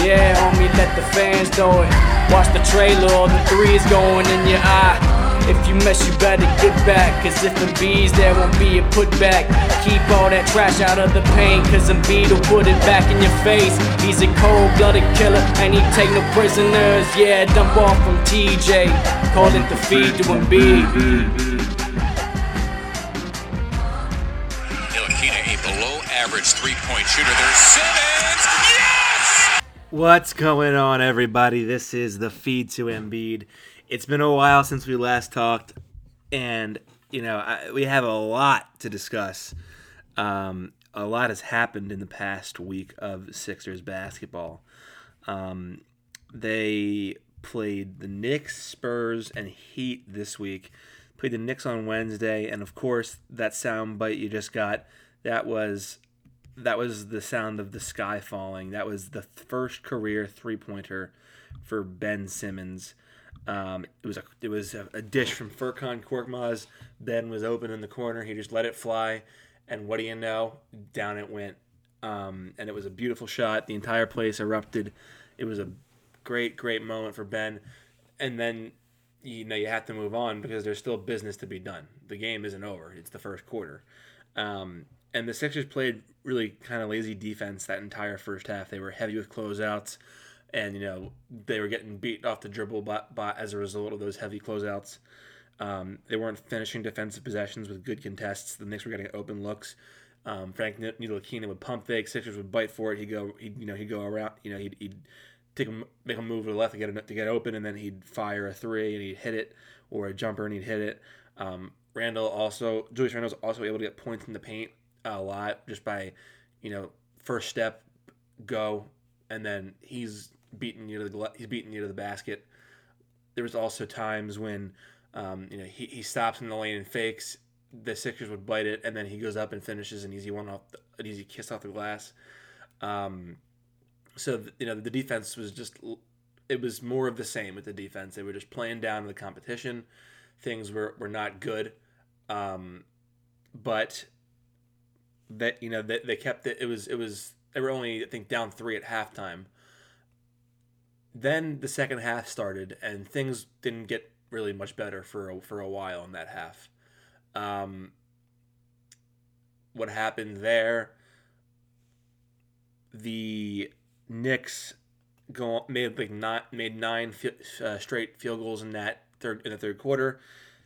Yeah, homie, let the fans know it. Watch the trailer, all the threes going in your eye. If you mess, you better get back. Cause if bees, there won't be a putback. Keep all that trash out of the paint. Cause Embiid will put it back in your face. He's a cold blooded killer and he take no prisoners. Yeah, dump off from TJ. Call it the feed to Embiid. Ntilikina, a below average three point shooter. There's Simmons. What's going on, everybody? This is the feed to Embiid. It's been a while since we last talked, and you know I, we have a lot to discuss. Um, a lot has happened in the past week of Sixers basketball. Um, they played the Knicks, Spurs, and Heat this week. Played the Knicks on Wednesday, and of course that sound bite you just got. That was that was the sound of the sky falling. That was the first career three pointer for Ben Simmons. Um, it was a it was a, a dish from Furkan Korkmaz. Ben was open in the corner. He just let it fly, and what do you know? Down it went. Um, and it was a beautiful shot. The entire place erupted. It was a great great moment for Ben. And then you know you have to move on because there's still business to be done. The game isn't over. It's the first quarter. Um, and the Sixers played really kind of lazy defense that entire first half. They were heavy with closeouts, and you know they were getting beat off the dribble by, by as a result of those heavy closeouts. Um, they weren't finishing defensive possessions with good contests. The Knicks were getting open looks. Um, Frank Ntilikina would pump fake. Sixers would bite for it. He'd go, he'd, you know, he'd go around. You know, he'd, he'd take a make a move to the left to get it, to get open, and then he'd fire a three and he'd hit it, or a jumper and he'd hit it. Um, Randle also, Julius Randle was also able to get points in the paint a lot just by, you know, first step, go, and then he's beating you to the he's beating you to the basket. There was also times when, um, you know, he, he stops in the lane and fakes. The Sixers would bite it, and then he goes up and finishes an easy one off, the, an easy kiss off the glass. Um, so you know the defense was just it was more of the same with the defense. They were just playing down the competition. Things were, were not good, um, but that you know they, they kept it. It was it was they were only I think down three at halftime. Then the second half started, and things didn't get really much better for a, for a while in that half. Um, what happened there? The Knicks go made like not made nine uh, straight field goals in that third in the third quarter.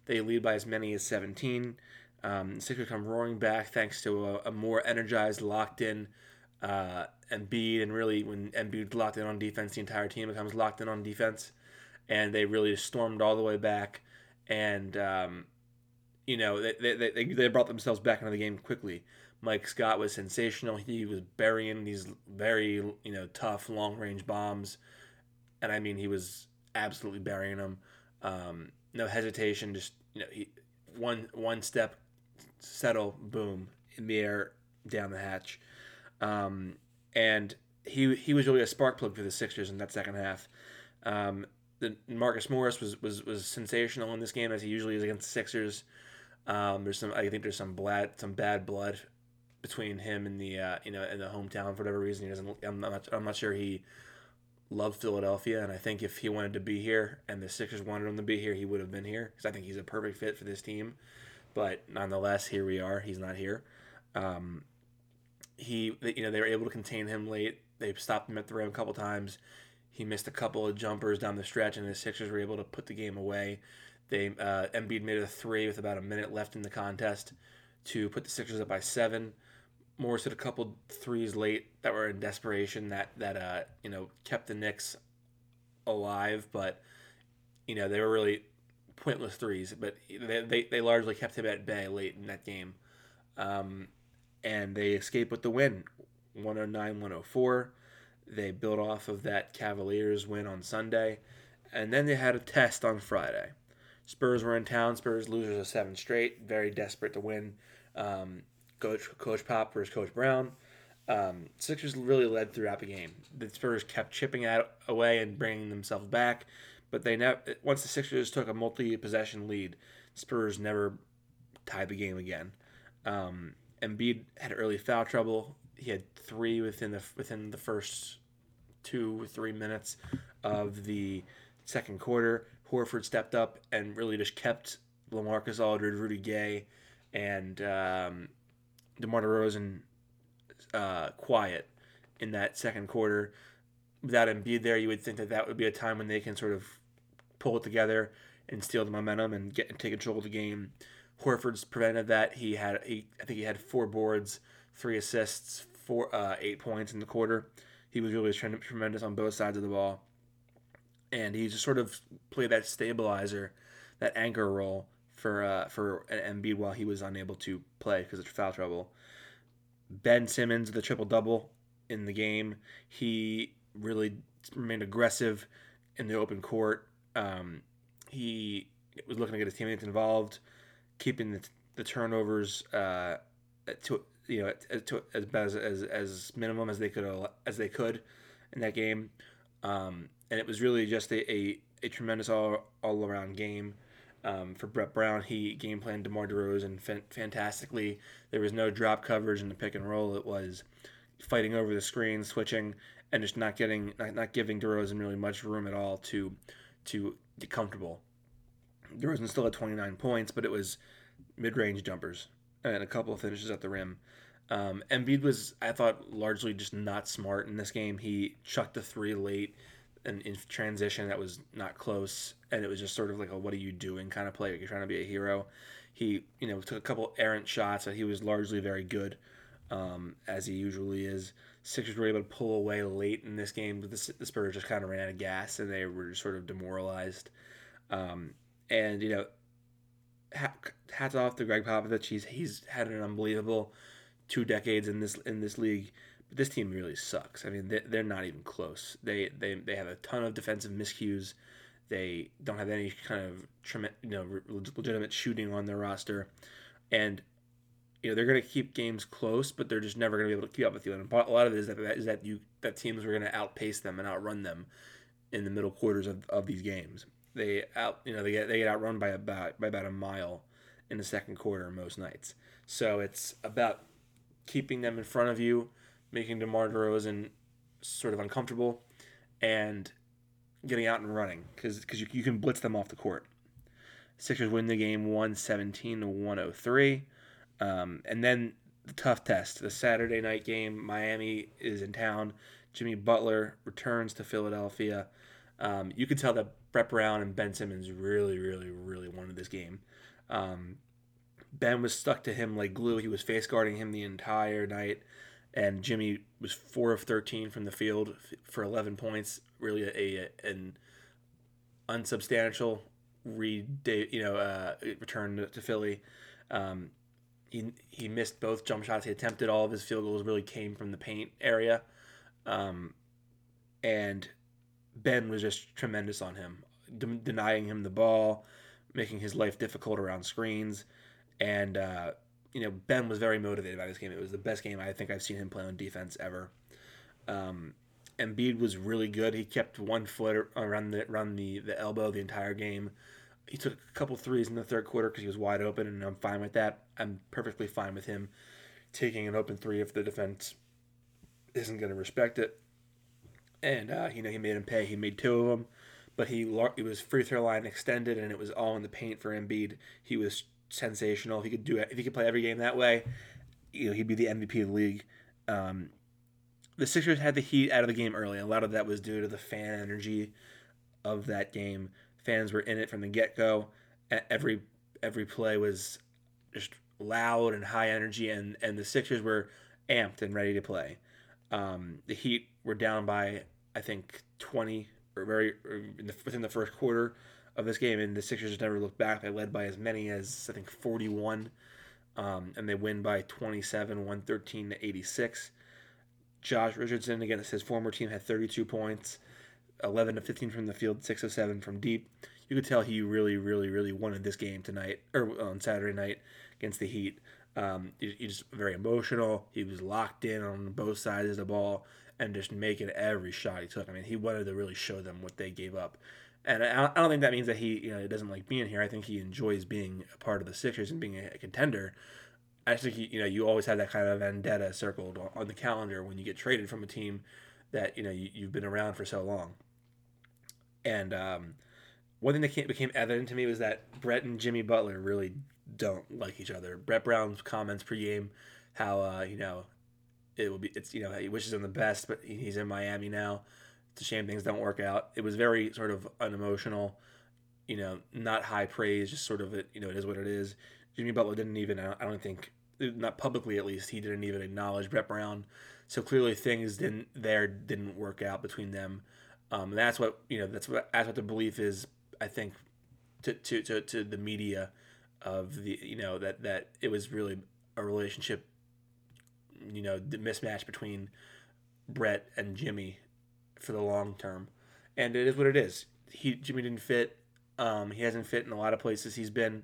They lead by as many as 17. Um, Sixers come roaring back thanks to a, a more energized, locked in uh, Embiid, and really when Embiid locked in on defense, the entire team becomes locked in on defense, and they really stormed all the way back, and um, you know they, they, they, they brought themselves back into the game quickly. Mike Scott was sensational. He was burying these very you know tough long range bombs, and I mean he was absolutely burying them. Um, no hesitation, just you know he, one one step, settle, boom in the air down the hatch, um, and he he was really a spark plug for the Sixers in that second half. Um, the Marcus Morris was, was was sensational in this game as he usually is against the Sixers. Um, there's some I think there's some bad some bad blood between him and the uh, you know in the hometown for whatever reason he doesn't I'm not I'm not sure he loved Philadelphia and I think if he wanted to be here and the Sixers wanted him to be here he would have been here because I think he's a perfect fit for this team but nonetheless here we are. He's not here. Um, he you know they were able to contain him late. They stopped him at the rim a couple times. He missed a couple of jumpers down the stretch and the Sixers were able to put the game away. They uh, Embiid made a three with about a minute left in the contest to put the Sixers up by seven. Morris hit a couple threes late that were in desperation that that uh you know kept the Knicks alive, but you know they were really pointless threes. But they they, they largely kept him at bay late in that game, um, and they escaped with the win, 109-104. They built off of that Cavaliers win on Sunday, and then they had a test on Friday. Spurs were in town. Spurs losers of seven straight, very desperate to win. Um, Coach Coach Pop versus Coach Brown. Um, Sixers really led throughout the game. The Spurs kept chipping out away and bringing themselves back, but they never. Once the Sixers took a multi-possession lead, Spurs never tied the game again. Um, Embiid had early foul trouble. He had three within the within the first two three minutes of the second quarter. Horford stepped up and really just kept LaMarcus Aldridge, Rudy Gay, and um, DeMar DeRozan uh, quiet in that second quarter. Without Embiid there, you would think that that would be a time when they can sort of pull it together and steal the momentum and get and take control of the game. Horford's prevented that. He had, he, I think he had four boards, three assists, four, uh, eight points in the quarter. He was really tremendous on both sides of the ball, and he just sort of played that stabilizer, that anchor role for uh, for Embiid while he was unable to play because of foul trouble. Ben Simmons, the triple double in the game, he really remained aggressive in the open court. Um, he was looking to get his teammates involved, keeping the, the turnovers uh, to you know to, as, as as minimum as they could as they could in that game. Um, and it was really just a, a, a tremendous all all around game. Um, for Brett Brown, he game planned DeMar DeRozan fan- fantastically. There was no drop coverage in the pick and roll. It was fighting over the screen, switching, and just not getting not, not giving DeRozan really much room at all to to get comfortable. DeRozan still had 29 points, but it was mid-range jumpers and a couple of finishes at the rim. Um, Embiid was, I thought, largely just not smart in this game. He chucked a three late and in transition that was not close, and it was just sort of like a "what are you doing" kind of play. Like you're trying to be a hero. He, you know, took a couple errant shots, but he was largely very good, um, as he usually is. Sixers were able to pull away late in this game, but the, the Spurs just kind of ran out of gas, and they were sort of demoralized. Um, and you know, hats off to Gregg Popovich. He's he's had an unbelievable two decades in this in this league. But this team really sucks. I mean, they, they're not even close. They, they they have a ton of defensive miscues. They don't have any kind of you know legitimate shooting on their roster, and you know they're going to keep games close, but they're just never going to be able to keep up with you. And a lot of it is that is that you that teams are going to outpace them and outrun them in the middle quarters of, of these games. They out you know they get they get outrun by about by about a mile in the second quarter most nights. So it's about keeping them in front of you, making DeMar DeRozan sort of uncomfortable, and getting out and running because because you, you can blitz them off the court. Sixers win the game 117 to 103. Um, and then the tough test, the Saturday night game. Miami is in town. Jimmy Butler returns to Philadelphia. Um, you could tell that Brett Brown and Ben Simmons really, really, really wanted this game. Um, Ben was stuck to him like glue. He was face guarding him the entire night, and Jimmy was four of thirteen from the field for eleven points. Really, a, a an unsubstantial re you know uh, return to, Philly. Um, he he missed both jump shots he attempted. All of his field goals really came from the paint area, um, and Ben was just tremendous on him, de- denying him the ball, making his life difficult around screens and uh, you know Ben was very motivated by this game. It was the best game I think I've seen him play on defense ever. Um, Embiid was really good. He kept one foot around the around the, the elbow the entire game. He took a couple threes in the third quarter because he was wide open, and I'm fine with that. I'm perfectly fine with him taking an open three if the defense isn't going to respect it. And uh, you know he made him pay. He made two of them, but he it was free throw line extended, and it was all in the paint for Embiid. He was sensational. He could do it, if he could play every game that way, you know, he'd be the MVP of the league. Um, the Sixers had the heat out of the game early. A lot of that was due to the fan energy of that game. Fans were in it from the get go. Every every play was just loud and high energy, and and the Sixers were amped and ready to play. Um, the Heat were down by I think twenty or very or the, within the first quarter of this game, and the Sixers just never looked back. They led by as many as I think forty one. Um, and they win by 27, 113 to 86. Josh Richardson, against his former team, had 32 points, 11 to 15 from the field, 6 of 7 from deep. You could tell he really, really, really wanted this game tonight, or on Saturday night against the Heat. Um, he, he just very emotional. He was locked in on both sides of the ball and just making every shot he took. I mean, he wanted to really show them what they gave up. And I I don't think that means that he, you know, doesn't like being here. I think he enjoys being a part of the Sixers and being a contender. I think you know you always have that kind of vendetta circled on- the calendar when you get traded from a team that you know you, you've been around for so long. And um, one thing that became evident to me was that Brett and Jimmy Butler really don't like each other. Brett Brown's comments pregame, how uh, you know it will be, it's you know he wishes him the best, but he's in Miami now. It's a shame things don't work out. It was very sort of unemotional, you know, not high praise, just sort of it, you know, it is what it is. Jimmy Butler didn't even, I don't think, not publicly at least, he didn't even acknowledge Brett Brown. So clearly things didn't there didn't work out between them. Um, and that's what you know. That's what that's what the belief is. I think to, to, to, to the media of the you know that that it was really a relationship. You know, the mismatch between Brett and Jimmy for the long term, and it is what it is. He Jimmy didn't fit. Um, he hasn't fit in a lot of places he's been.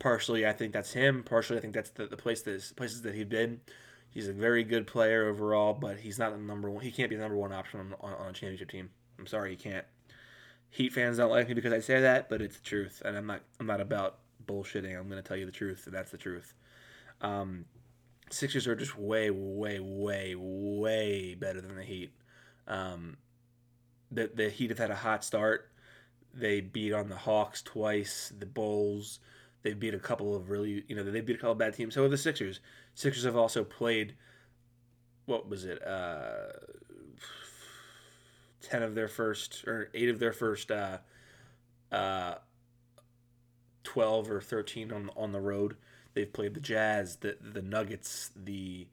Partially, I think that's him. Partially, I think that's the, the place that places that he's been. He's a very good player overall, but he's not the number one. He can't be the number one option on, on, on a championship team. I'm sorry, he can't. Heat fans don't like me because I say that, but it's the truth, and I'm not. I'm not about bullshitting. I'm going to tell you the truth, and that's the truth. Um, Sixers are just way, way, way, way better than the Heat. Um, the the Heat have had a hot start. They beat on the Hawks twice, the Bulls. They beat a couple of really, you know, they beat a couple of bad teams. So the Sixers. Sixers have also played. What was it? Uh, ten of their first, or eight of their first, uh, uh, twelve or thirteen on on the road. They've played the Jazz, the the Nuggets, the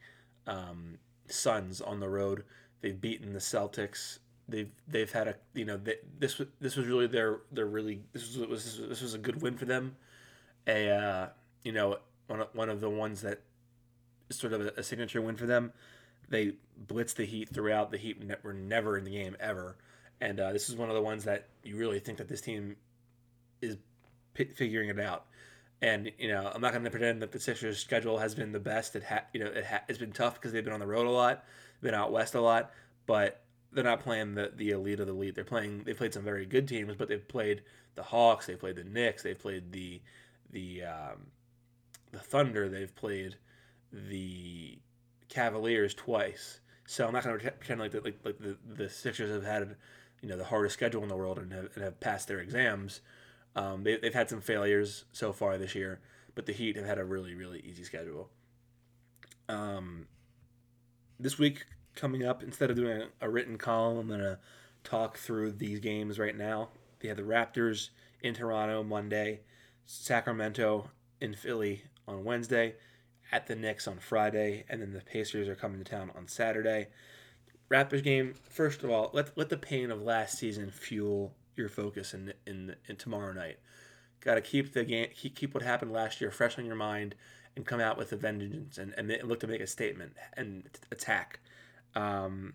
um, Suns on the road. They've beaten the Celtics. They've they've had a you know they, this this was really their their really this was this was, this was a good win for them. A uh, you know one of, one of the ones that sort of a, a signature win for them. They blitzed the Heat throughout. The Heat ne- were never in the game ever, and uh, this is one of the ones that you really think that this team is p- figuring it out. And you know, I'm not going to pretend that the Sixers' schedule has been the best. It ha- you know, it ha- it's been tough because they've been on the road a lot, been out west a lot, but they're not playing the, the elite of the elite. They're playing. They played some very good teams, but they've played the Hawks. They played the Knicks. They played the the um, the Thunder. They've played the Cavaliers twice. So I'm not going to pretend like the, like, like the the Sixers have had you know the hardest schedule in the world and have, and have passed their exams. Um, they, they've had some failures so far this year, but the Heat have had a really really easy schedule. Um, this week coming up, instead of doing a, a written column, I'm going to talk through these games right now. They have the Raptors in Toronto Monday, Sacramento in Philly on Wednesday, at the Knicks on Friday, and then the Pacers are coming to town on Saturday. Raptors game. First of all, let let the pain of last season fuel your focus in in, in tomorrow night. Got to keep the game, keep, keep what happened last year fresh on your mind, and come out with a vengeance and, and look to make a statement and attack. Um,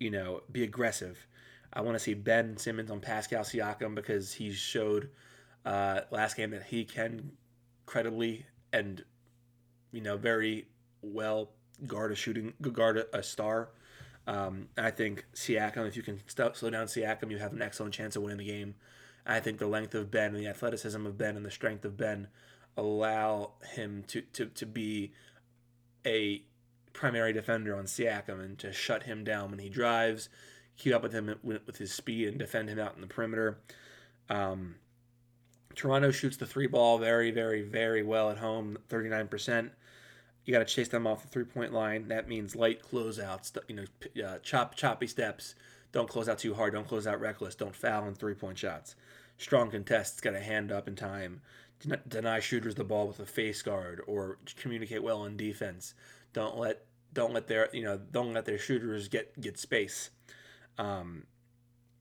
you know, be aggressive. I want to see Ben Simmons on Pascal Siakam because he showed uh, last game that he can credibly and you know very well guard a shooting guard a, a star. Um, I think Siakam, if you can st- slow down Siakam, you have an excellent chance of winning the game. I think the length of Ben and the athleticism of Ben and the strength of Ben allow him to, to, to be a primary defender on Siakam and to shut him down when he drives, keep up with him with his speed, and defend him out in the perimeter. Um, Toronto shoots the three ball very, very, very well at home, 39%. You got to chase them off the three point line. That means light closeouts, you know, uh, chop, choppy steps. Don't close out too hard. Don't close out reckless. Don't foul in three point shots. strong contests, got to hand up in time, deny shooters the ball with a face guard, or communicate well on defense. Don't let don't let their you know don't let their shooters get get space. Um,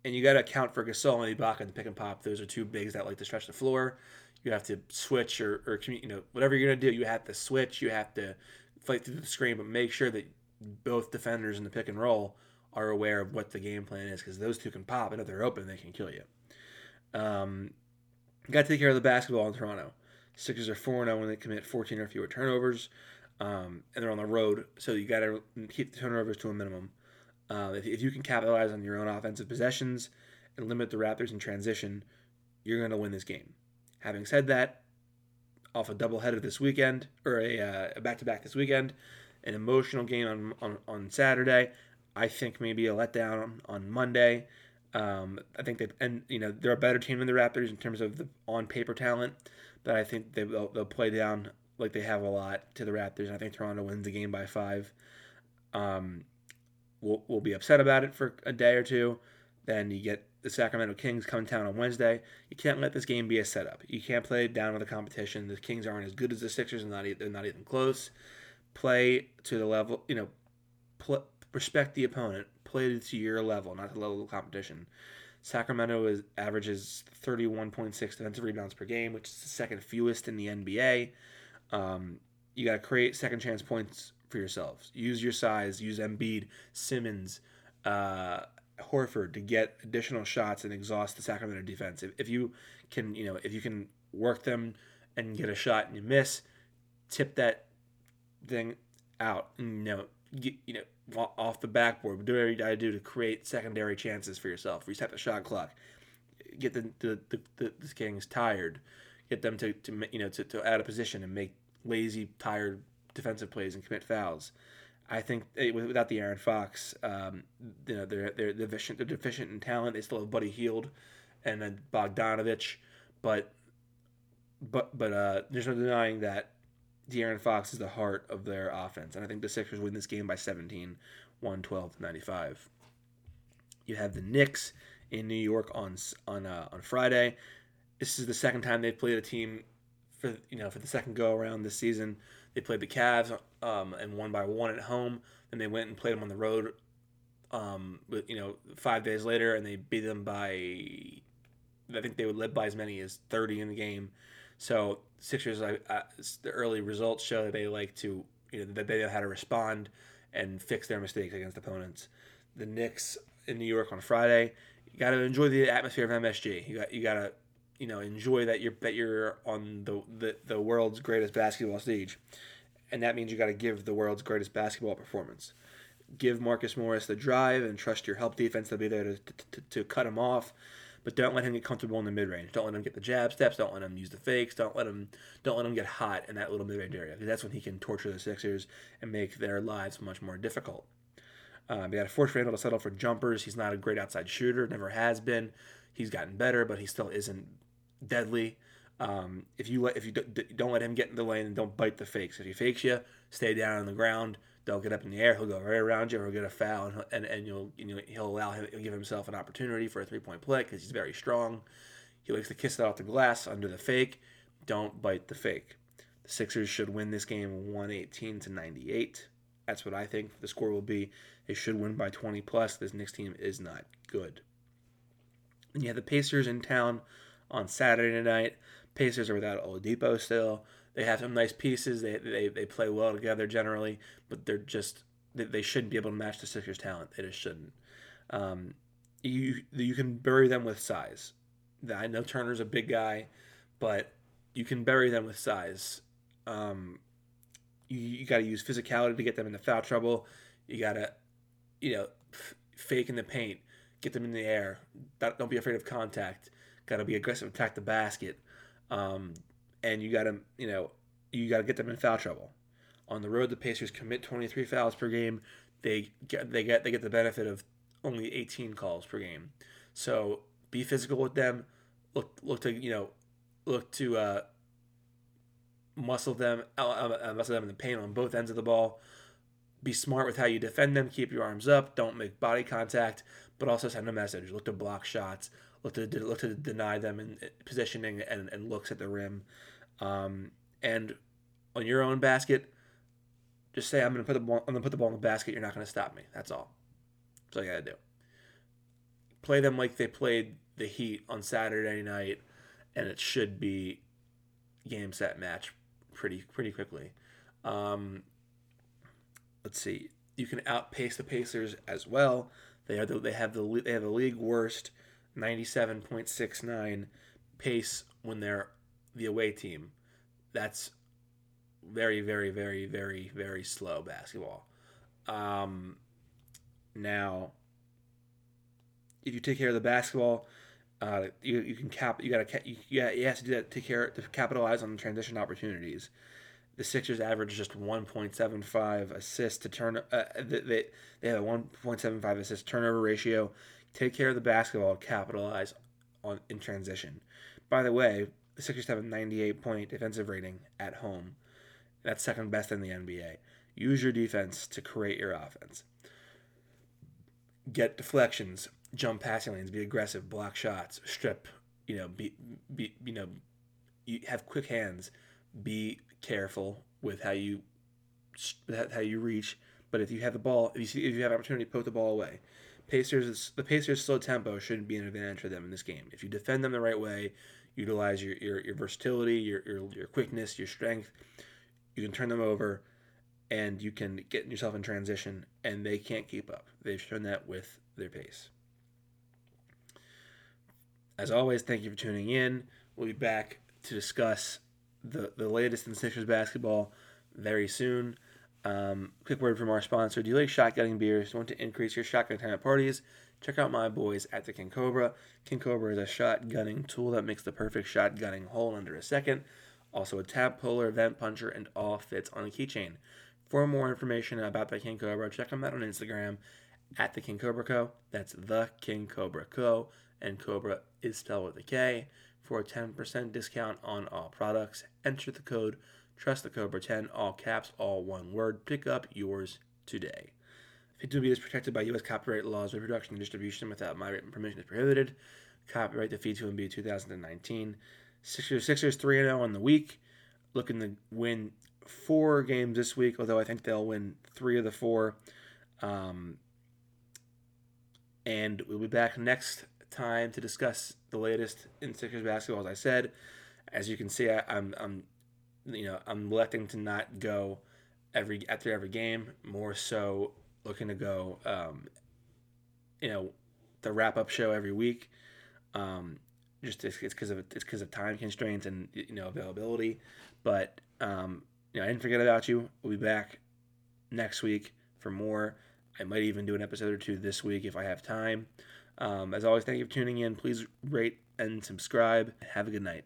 and you got to account for Gasol and Ibaka and the pick and pop. Those are two bigs that like to stretch the floor. You have to switch or, or you know whatever you're gonna do. You have to switch. You have to fight through the screen, but make sure that both defenders in the pick and roll are aware of what the game plan is because those two can pop, and if they're open, they can kill you. Um, got to take care of the basketball in Toronto. Sixers are 4 0 when they commit 14 or fewer turnovers, um, and they're on the road, so you got to keep the turnovers to a minimum. Uh, if, if you can capitalize on your own offensive possessions and limit the Raptors in transition, you're going to win this game. Having said that, off a doubleheader this weekend, or a, uh, a back-to-back this weekend, an emotional game on, on, on Saturday. I think maybe a letdown on, on Monday. Um, I think they and you know they're a better team than the Raptors in terms of the on paper talent, but I think they, will they'll play down like they have a lot to the Raptors. And I think Toronto wins the game by five. Um, we'll, we'll be upset about it for a day or two. Then you get the Sacramento Kings coming town on Wednesday. You can't let this game be a setup. You can't play down with the competition. The Kings aren't as good as the Sixers, and not they're not even close. Play to the level, you know, pl- respect the opponent. Play to your level, not the level of competition. Sacramento is averages 31.6 defensive rebounds per game, which is the second fewest in the NBA. Um, you got to create second chance points for yourselves. Use your size. Use Embiid, Simmons, uh, Horford to get additional shots and exhaust the Sacramento defense. If, if you can, you know, if you can work them and get a shot and you miss, tip that thing out. You know, get, you know, off the backboard. Do whatever you gotta do to create secondary chances for yourself. Reset the shot clock. Get the the, the, the, the Kings tired. Get them to, to you know to, to out of position and make lazy, tired defensive plays and commit fouls. I think without De'Aaron Fox, um, you know they're they're deficient. They're deficient in talent. They still have Buddy Hield and then Bogdanovich, but but but uh, there's no denying that De'Aaron Fox is the heart of their offense, and I think the Sixers win this game by 17, 112 to 95. You have the Knicks in New York on on uh, on Friday. This is the second time they've played a team for you know for the second go around this season. They played the Cavs um, and won by one at home. Then they went and played them on the road. Um, but you know, five days later, and they beat them by. I think they would led by as many as thirty in the game. So Sixers, I, I, the early results show that they like to, you know, that they know how to respond and fix their mistakes against opponents. The Knicks in New York on Friday. You got to enjoy the atmosphere of MSG. You got you got to you know enjoy that you're that you're on the the, the world's greatest basketball stage, and that means you got to give the world's greatest basketball performance. Give Marcus Morris the drive and trust your help defense to be there to, to, to cut him off, but don't let him get comfortable in the mid range. Don't let him get the jab steps. Don't let him use the fakes. Don't let him don't let him get hot in that little mid range area because that's when he can torture the Sixers and make their lives much more difficult. Um, they got to force Randle to settle for jumpers. He's not a great outside shooter, never has been. He's gotten better, but he still isn't deadly. Um, if you let if you don't let him get in the lane and don't bite the fakes. If he fakes you, stay down on the ground. Don't get up in the air. He'll go right around you, he'll get a foul, and and, and you'll you know he'll allow him he'll give himself an opportunity for a three point play because he's very strong. He likes to kiss it off the glass under the fake. Don't bite the fake. The Sixers should win this game 118 to 98. That's what I think the score will be. They should win by 20 plus. This Knicks team is not good. And you have the Pacers in town on Saturday night. Pacers are without Oladipo still. They have some nice pieces. They, they, they play well together generally, but they're just they, they shouldn't be able to match the Sixers' talent. They just shouldn't. Um, you you can bury them with size. I know Turner's a big guy, but you can bury them with size. Um, you, you got to use physicality to get them into foul trouble. You got to, you know, f- fake in the paint, get them in the air. Don't, don't be afraid of contact. Got to be aggressive, attack the basket, um, and you got to, you know, you got to get them in foul trouble. On the road, the Pacers commit 23 fouls per game. They get they get they get the benefit of only 18 calls per game. So be physical with them. Look look to you know look to uh, muscle them uh, uh, muscle them in the paint on both ends of the ball. Be smart with how you defend them. Keep your arms up. Don't make body contact, but also send a message. Look to block shots. Look to look to deny them in positioning and, and looks at the rim. Um, and on your own basket, just say I'm gonna put the ball I'm gonna put the ball in the basket. You're not gonna stop me. That's all. That's all you gotta do. Play them like they played the Heat on Saturday night, and it should be game set match pretty pretty quickly. Um, let's see. You can outpace the Pacers as well. They are the, they have the they have the league worst 97.69 pace when they're the away team. That's very very very very very slow basketball. Um, now, if you take care of the basketball, uh, you, you can cap you gotta you, you, you have to do that to take care to capitalize on the transition opportunities the Sixers average just 1.75 assists to turn. Uh, they, they have a 1.75 assist turnover ratio. Take care of the basketball, capitalize on in transition. By the way, the Sixers have a 98 point defensive rating at home. That's second best in the NBA. Use your defense to create your offense. Get deflections, jump passing lanes, be aggressive, block shots, strip. You know, be, be you know, you have quick hands. Be careful with how you how you reach. But if you have the ball, if you see, if you have opportunity, put the ball away. Pacers, the Pacers' slow tempo shouldn't be an advantage for them in this game. If you defend them the right way, utilize your your, your versatility, your, your your quickness, your strength, you can turn them over, and you can get yourself in transition, and they can't keep up. They've shown that with their pace. As always, thank you for tuning in. We'll be back to discuss the, the latest in Sixers basketball very soon. Um, quick word from our sponsor. Do you like shotgunning beers? Want to increase your shotgun time at parties? Check out my boys at the King Cobra. King Cobra is a shotgunning tool that makes the perfect shotgunning hole under a second. Also, a tab puller, vent puncher, and all fits on a keychain. For more information about the King Cobra, check them out on Instagram at the King Cobra Co. That's the King Cobra Co. And Cobra is spelled with a K for a 10% discount on all products. Enter the code Trust the Cobra 10, all caps, all one word. Pick up yours today. Feed to Embiid is protected by U.S. copyright laws. Reproduction and distribution without my written permission is prohibited. Copyright the Feed to Embiid 2019. Sixers, Sixers 3 0 on the week. Looking to win four games this week, although I think they'll win three of the four. Um, and we'll be back next time to discuss the latest in Sixers basketball. As I said, as you can see, I, I'm, I'm you know I'm electing to not go every after every game. More so, looking to go um, you know the wrap up show every week. Um, just it's because of it's because of time constraints and you know availability. But um, you know I didn't forget about you. We'll be back next week for more. I might even do an episode or two this week if I have time. Um, as always, thank you for tuning in. Please rate and subscribe. Have a good night.